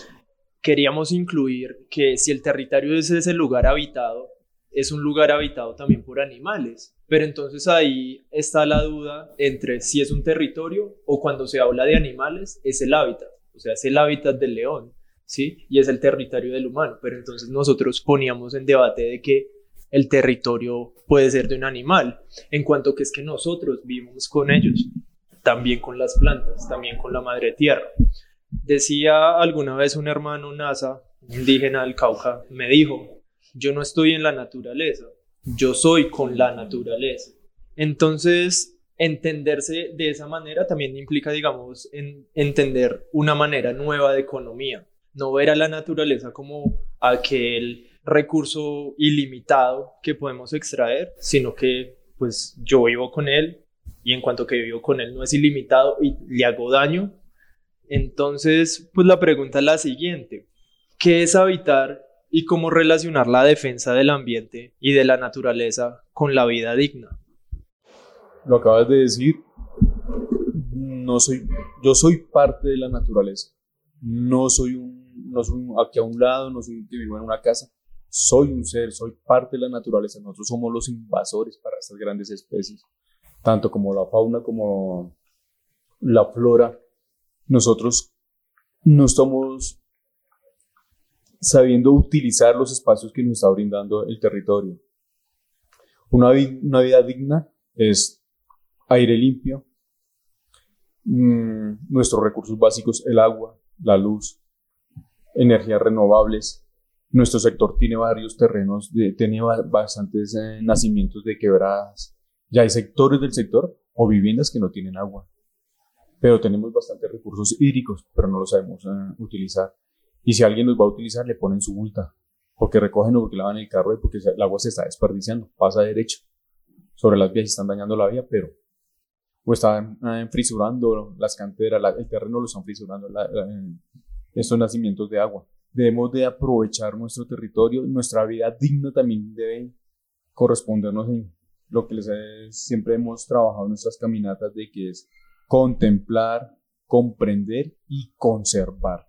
queríamos incluir que si el territorio es ese lugar habitado, es un lugar habitado también por animales. Pero entonces ahí está la duda entre si es un territorio o cuando se habla de animales es el hábitat, o sea, es el hábitat del león. ¿Sí? Y es el territorio del humano. Pero entonces nosotros poníamos en debate de que el territorio puede ser de un animal, en cuanto que es que nosotros vivimos con ellos, también con las plantas, también con la madre tierra. Decía alguna vez un hermano NASA, indígena del Cauca, me dijo, yo no estoy en la naturaleza, yo soy con la naturaleza. Entonces, entenderse de esa manera también implica, digamos, en entender una manera nueva de economía, no ver a la naturaleza como aquel recurso ilimitado que podemos extraer, sino que pues yo vivo con él y en cuanto que vivo con él no es ilimitado y le hago daño. Entonces, pues la pregunta es la siguiente, ¿qué es habitar y cómo relacionar la defensa del ambiente y de la naturaleza con la vida digna? Lo acabas de decir, no soy, yo soy parte de la naturaleza, no soy un no soy aquí a un lado, no soy que vivo en una casa, soy un ser, soy parte de la naturaleza, nosotros somos los invasores para estas grandes especies, tanto como la fauna como la flora, nosotros no estamos sabiendo utilizar los espacios que nos está brindando el territorio. Una, una vida digna es aire limpio, mm, nuestros recursos básicos, el agua, la luz, energías renovables. Nuestro sector tiene varios terrenos, tiene bastantes eh, nacimientos de quebradas. Ya hay sectores del sector o viviendas que no tienen agua. Pero tenemos bastantes recursos hídricos, pero no los sabemos eh, utilizar. Y si alguien los va a utilizar, le ponen su multa. Porque recogen o porque lavan el carro y porque el agua se está desperdiciando. Pasa derecho. Sobre las vías están dañando la vía, pero o están eh, frisurando las canteras, el terreno lo están frisurando, estos nacimientos de agua. Debemos de aprovechar nuestro territorio, nuestra vida digna también debe correspondernos en lo que siempre hemos trabajado en nuestras caminatas de que es contemplar, comprender y conservar.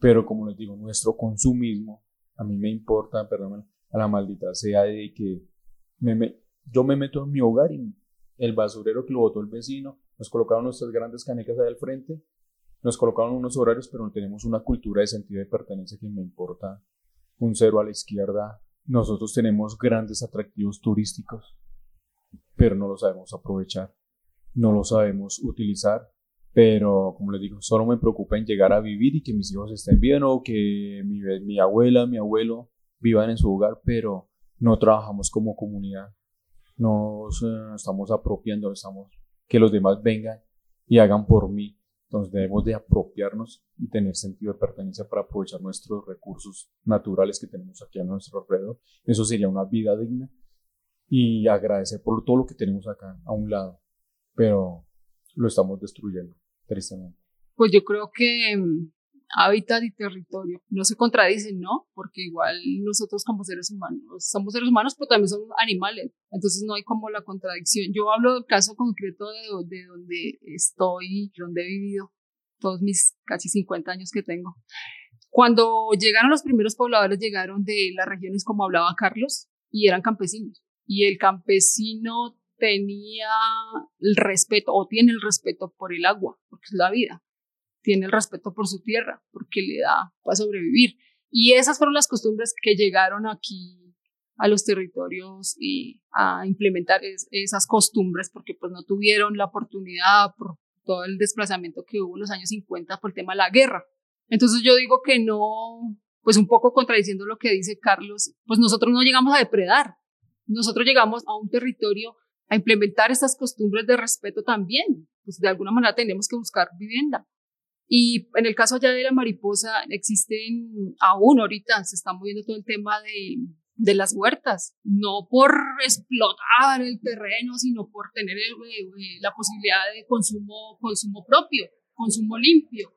Pero como les digo, nuestro consumismo, a mí me importa, perdón, a la maldita sea de que yo me meto en mi hogar y el basurero que lo botó el vecino, nos colocaron nuestras grandes canecas ahí al frente nos colocaron unos horarios, pero no tenemos una cultura de sentido de pertenencia que me importa un cero a la izquierda. Nosotros tenemos grandes atractivos turísticos, pero no lo sabemos aprovechar, no lo sabemos utilizar. Pero, como les digo, solo me preocupa en llegar a vivir y que mis hijos estén bien o que mi, mi abuela, mi abuelo vivan en su hogar, pero no trabajamos como comunidad. Nos eh, estamos apropiando, estamos que los demás vengan y hagan por mí entonces debemos de apropiarnos y tener sentido de pertenencia para aprovechar nuestros recursos naturales que tenemos aquí a nuestro alrededor. Eso sería una vida digna y agradecer por todo lo que tenemos acá a un lado. pero lo estamos destruyendo, tristemente. Pues yo creo que hábitat y territorio no se contradicen, ¿no? Porque igual nosotros como seres humanos somos seres humanos, pero también somos animales, entonces no hay como la contradicción. Yo hablo del caso concreto de, de donde estoy, donde he vivido todos mis casi 50 años que tengo. Cuando llegaron los primeros pobladores, llegaron de las regiones como hablaba Carlos y eran campesinos. Y el campesino tenía el respeto o tiene el respeto por el agua, porque es la vida tiene el respeto por su tierra, porque le da para sobrevivir. Y esas fueron las costumbres que llegaron aquí a los territorios y a implementar esas costumbres, porque pues no tuvieron la oportunidad por todo el desplazamiento que hubo en los años 50 por el tema de la guerra. Entonces yo digo que no, pues un poco contradiciendo lo que dice Carlos, pues nosotros no llegamos a depredar, nosotros llegamos a un territorio a implementar estas costumbres de respeto también, pues de alguna manera tenemos que buscar vivienda. Y en el caso ya de la mariposa, existen aún ahorita, se está moviendo todo el tema de, de las huertas, no por explotar el terreno, sino por tener eh, eh, la posibilidad de consumo, consumo propio, consumo limpio.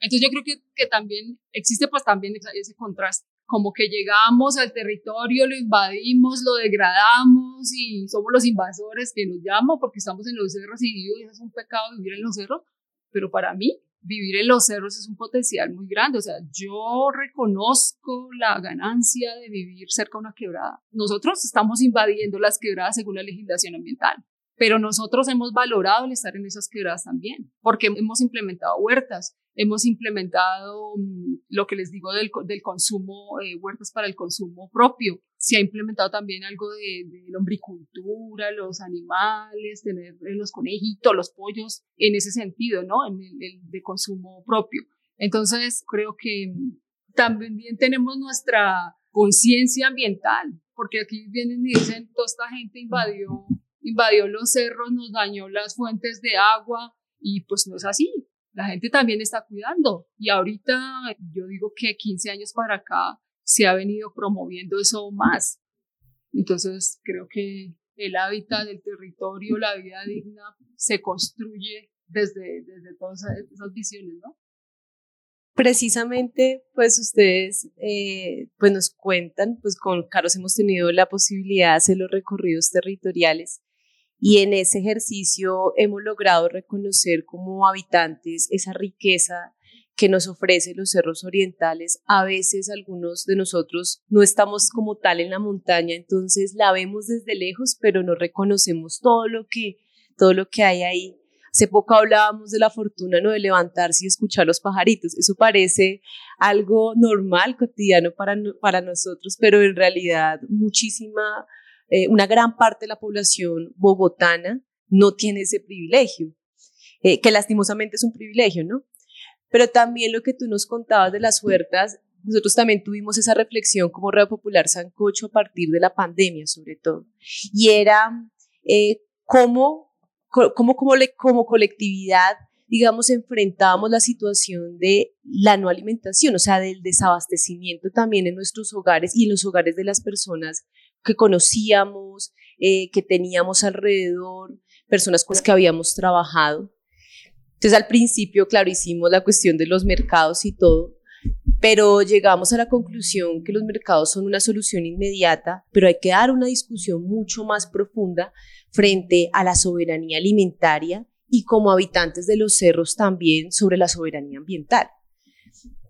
Entonces yo creo que, que también existe pues también ese contraste, como que llegamos al territorio, lo invadimos, lo degradamos y somos los invasores que nos llaman porque estamos en los cerros y es un pecado vivir en los cerros, pero para mí vivir en los cerros es un potencial muy grande. O sea, yo reconozco la ganancia de vivir cerca de una quebrada. Nosotros estamos invadiendo las quebradas según la legislación ambiental, pero nosotros hemos valorado el estar en esas quebradas también, porque hemos implementado huertas, hemos implementado mm, lo que les digo del, del consumo, eh, huertas para el consumo propio. Se ha implementado también algo de, de lombricultura, los animales, tener eh, los conejitos, los pollos, en ese sentido, ¿no? En el, de consumo propio. Entonces, creo que mm, también tenemos nuestra conciencia ambiental, porque aquí vienen y dicen, toda esta gente invadió, invadió los cerros, nos dañó las fuentes de agua, y pues no es así la gente también está cuidando. Y ahorita yo digo que 15 años para acá se ha venido promoviendo eso más. Entonces creo que el hábitat del territorio, la vida digna, se construye desde, desde todas esas visiones, ¿no? Precisamente, pues ustedes eh, pues nos cuentan, pues con Carlos hemos tenido la posibilidad de hacer los recorridos territoriales y en ese ejercicio hemos logrado reconocer como habitantes esa riqueza que nos ofrece los cerros orientales. A veces algunos de nosotros no estamos como tal en la montaña, entonces la vemos desde lejos, pero no reconocemos todo lo que, todo lo que hay ahí. Hace poco hablábamos de la fortuna ¿no? de levantarse y escuchar los pajaritos. Eso parece algo normal, cotidiano para, para nosotros, pero en realidad muchísima eh, una gran parte de la población bogotana no tiene ese privilegio, eh, que lastimosamente es un privilegio, ¿no? Pero también lo que tú nos contabas de las huertas, nosotros también tuvimos esa reflexión como Red Popular Sancocho a partir de la pandemia, sobre todo, y era eh, cómo, cómo, cómo, como colectividad digamos, enfrentábamos la situación de la no alimentación, o sea, del desabastecimiento también en nuestros hogares y en los hogares de las personas que conocíamos, eh, que teníamos alrededor, personas con las que habíamos trabajado. Entonces al principio, claro, hicimos la cuestión de los mercados y todo, pero llegamos a la conclusión que los mercados son una solución inmediata, pero hay que dar una discusión mucho más profunda frente a la soberanía alimentaria y como habitantes de los cerros también sobre la soberanía ambiental.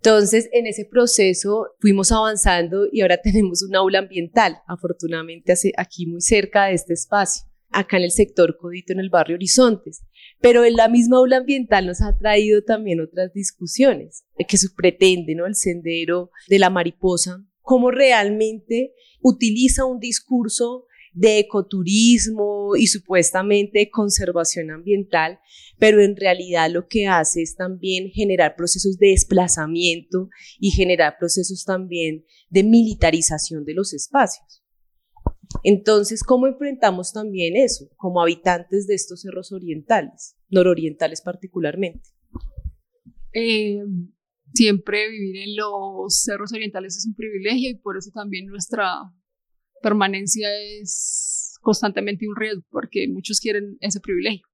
Entonces, en ese proceso fuimos avanzando y ahora tenemos un aula ambiental, afortunadamente aquí muy cerca de este espacio, acá en el sector Codito, en el barrio Horizontes. Pero en la misma aula ambiental nos ha traído también otras discusiones, que se pretende, ¿no? El sendero de la mariposa, cómo realmente utiliza un discurso de ecoturismo y supuestamente conservación ambiental, pero en realidad lo que hace es también generar procesos de desplazamiento y generar procesos también de militarización de los espacios. Entonces, ¿cómo enfrentamos también eso como habitantes de estos cerros orientales, nororientales particularmente? Eh, siempre vivir en los cerros orientales es un privilegio y por eso también nuestra permanencia es constantemente un riesgo porque muchos quieren ese privilegio.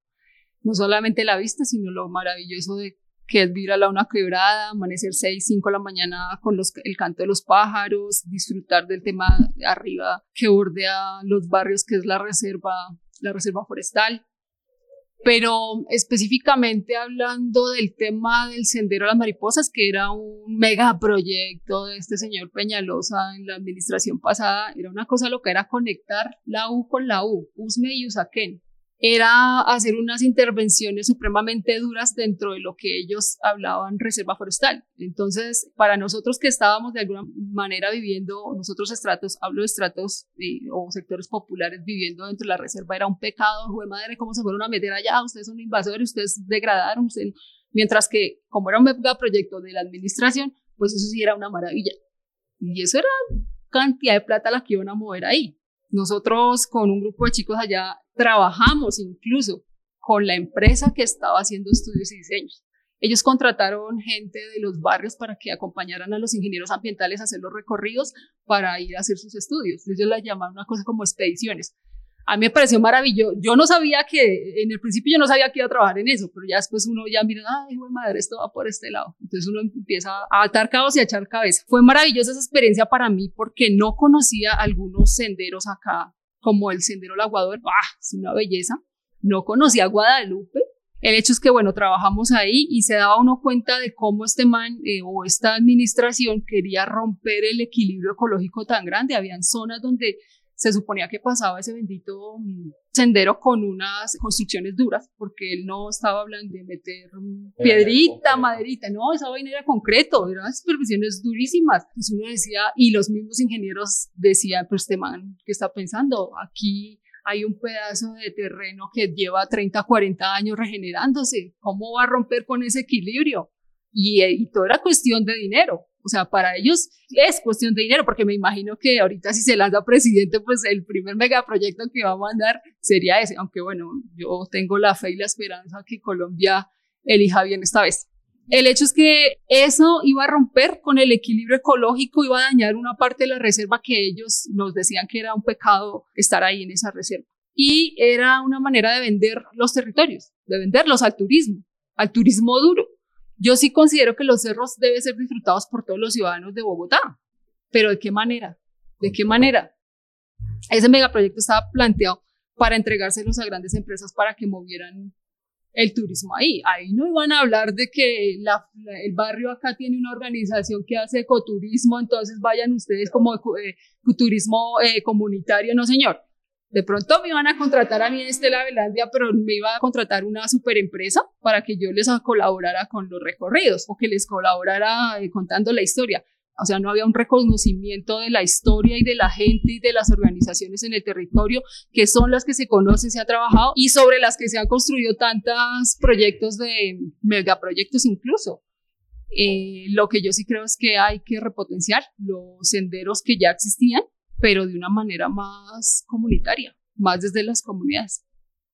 no solamente la vista, sino lo maravilloso de que es vivir a la una quebrada, amanecer 6, 5 de la mañana con los, el canto de los pájaros, disfrutar del tema arriba que bordea los barrios, que es la reserva, la reserva forestal. Pero específicamente hablando del tema del Sendero a las Mariposas, que era un megaproyecto de este señor Peñalosa en la administración pasada, era una cosa lo que era conectar la U con la U, USME y USAQUEN era hacer unas intervenciones supremamente duras dentro de lo que ellos hablaban reserva forestal. Entonces, para nosotros que estábamos de alguna manera viviendo, nosotros estratos, hablo de estratos eh, o sectores populares viviendo dentro de la reserva, era un pecado, de madre, ¿cómo se fueron a meter allá? Ustedes son invasores, ustedes degradaron, mientras que como era un megaproyecto de la administración, pues eso sí era una maravilla. Y eso era cantidad de plata la que iban a mover ahí. Nosotros con un grupo de chicos allá trabajamos incluso con la empresa que estaba haciendo estudios y diseños. Ellos contrataron gente de los barrios para que acompañaran a los ingenieros ambientales a hacer los recorridos para ir a hacer sus estudios. Ellos la llamaban una cosa como expediciones a mí me pareció maravilloso. Yo no sabía que, en el principio yo no sabía que iba a trabajar en eso, pero ya después uno ya mira, ay, madre, esto va por este lado. Entonces uno empieza a atar cabos y a echar cabeza. Fue maravillosa esa experiencia para mí porque no conocía algunos senderos acá, como el sendero Laguador. ¡Ah! Es una belleza. No conocía Guadalupe. El hecho es que, bueno, trabajamos ahí y se daba uno cuenta de cómo este man eh, o esta administración quería romper el equilibrio ecológico tan grande. Habían zonas donde se suponía que pasaba ese bendito mm, sendero con unas construcciones duras, porque él no estaba hablando de meter piedrita, maderita, no, esa vaina era concreto, eran supervisiones durísimas. Entonces uno decía, y los mismos ingenieros decían, pues este man, ¿qué está pensando? Aquí hay un pedazo de terreno que lleva 30, 40 años regenerándose, ¿cómo va a romper con ese equilibrio? Y, y todo era cuestión de dinero. O sea, para ellos es cuestión de dinero, porque me imagino que ahorita si se lanza presidente, pues el primer megaproyecto que va a mandar sería ese, aunque bueno, yo tengo la fe y la esperanza que Colombia elija bien esta vez. El hecho es que eso iba a romper con el equilibrio ecológico, iba a dañar una parte de la reserva que ellos nos decían que era un pecado estar ahí en esa reserva. Y era una manera de vender los territorios, de venderlos al turismo, al turismo duro. Yo sí considero que los cerros deben ser disfrutados por todos los ciudadanos de Bogotá, pero ¿de qué manera? ¿De qué manera? Ese megaproyecto estaba planteado para entregárselos a grandes empresas para que movieran el turismo ahí. Ahí no iban a hablar de que el barrio acá tiene una organización que hace ecoturismo, entonces vayan ustedes como eh, turismo eh, comunitario, no señor. De pronto me iban a contratar a mí en Estela Velandia, pero me iba a contratar una super empresa para que yo les colaborara con los recorridos o que les colaborara eh, contando la historia. O sea, no había un reconocimiento de la historia y de la gente y de las organizaciones en el territorio, que son las que se conocen, se ha trabajado y sobre las que se han construido tantos proyectos de megaproyectos incluso. Eh, lo que yo sí creo es que hay que repotenciar los senderos que ya existían pero de una manera más comunitaria, más desde las comunidades.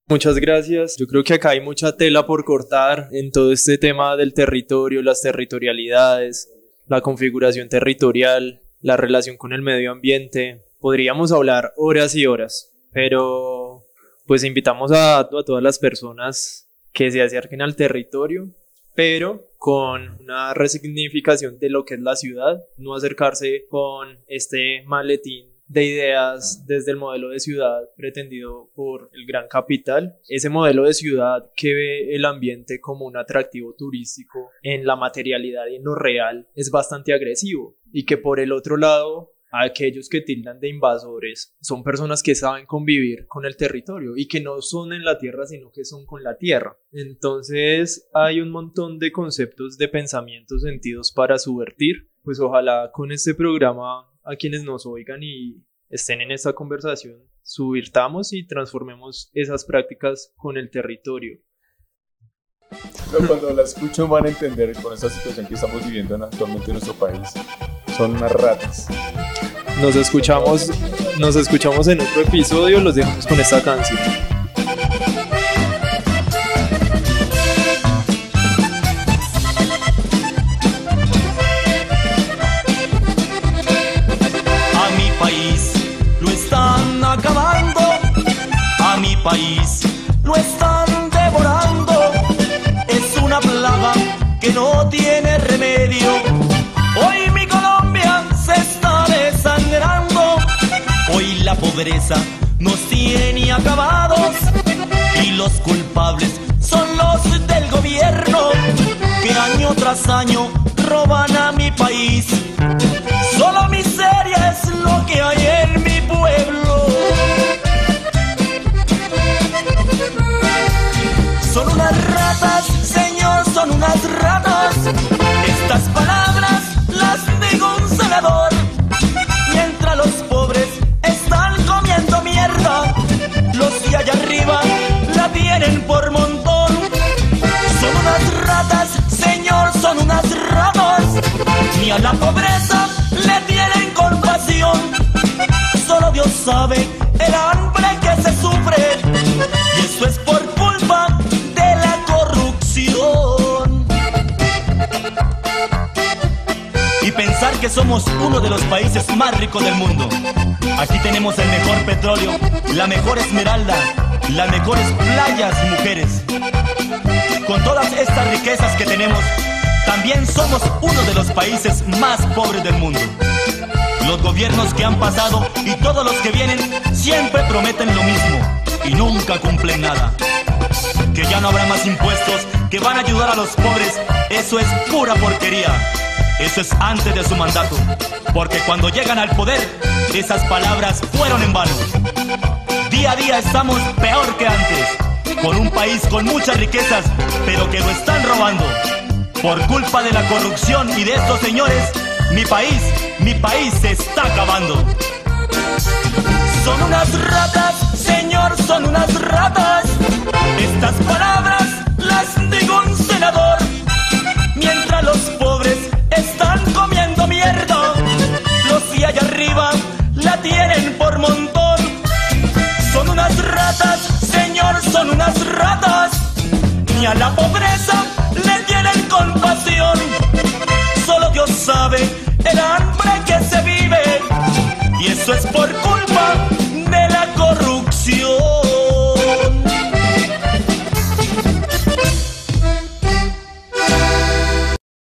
Muchas gracias. Yo creo que acá hay mucha tela por cortar en todo este tema del territorio, las territorialidades, la configuración territorial, la relación con el medio ambiente. Podríamos hablar horas y horas, pero pues invitamos a, a todas las personas que se acerquen al territorio, pero con una resignificación de lo que es la ciudad, no acercarse con este maletín de ideas desde el modelo de ciudad pretendido por el gran capital, ese modelo de ciudad que ve el ambiente como un atractivo turístico en la materialidad y en real es bastante agresivo y que por el otro lado aquellos que tildan de invasores son personas que saben convivir con el territorio y que no son en la tierra sino que son con la tierra. Entonces hay un montón de conceptos de pensamientos sentidos para subvertir. Pues ojalá con este programa a quienes nos oigan y estén en esta conversación, subvirtamos y transformemos esas prácticas con el territorio. cuando la escucho van a entender con esta situación que estamos viviendo actualmente en nuestro país. Son unas ratas. Nos escuchamos, nos escuchamos en otro episodio, los dejamos con esta canción. Pobreza nos tiene acabados y los culpables son los del gobierno que año tras año roban a mi país. Solo miseria es lo que hay en mi pueblo. Son unas ratas, señor, son unas ratas. A la pobreza le tienen compasión. Solo Dios sabe el hambre que se sufre. Y eso es por culpa de la corrupción. Y pensar que somos uno de los países más ricos del mundo. Aquí tenemos el mejor petróleo, la mejor esmeralda, las mejores playas y mujeres. Con todas estas riquezas que tenemos, también somos uno de los países más pobres del mundo. Los gobiernos que han pasado y todos los que vienen siempre prometen lo mismo y nunca cumplen nada. Que ya no habrá más impuestos, que van a ayudar a los pobres, eso es pura porquería. Eso es antes de su mandato, porque cuando llegan al poder, esas palabras fueron en vano. Día a día estamos peor que antes, con un país con muchas riquezas, pero que lo están robando. Por culpa de la corrupción y de estos señores, mi país, mi país se está acabando. Son unas ratas, señor, son unas ratas. Estas palabras las digo un senador. Mientras los pobres están comiendo mierda, los de allá arriba la tienen por montón. Son unas ratas, señor, son unas ratas. Ni a la pobreza Y eso es por culpa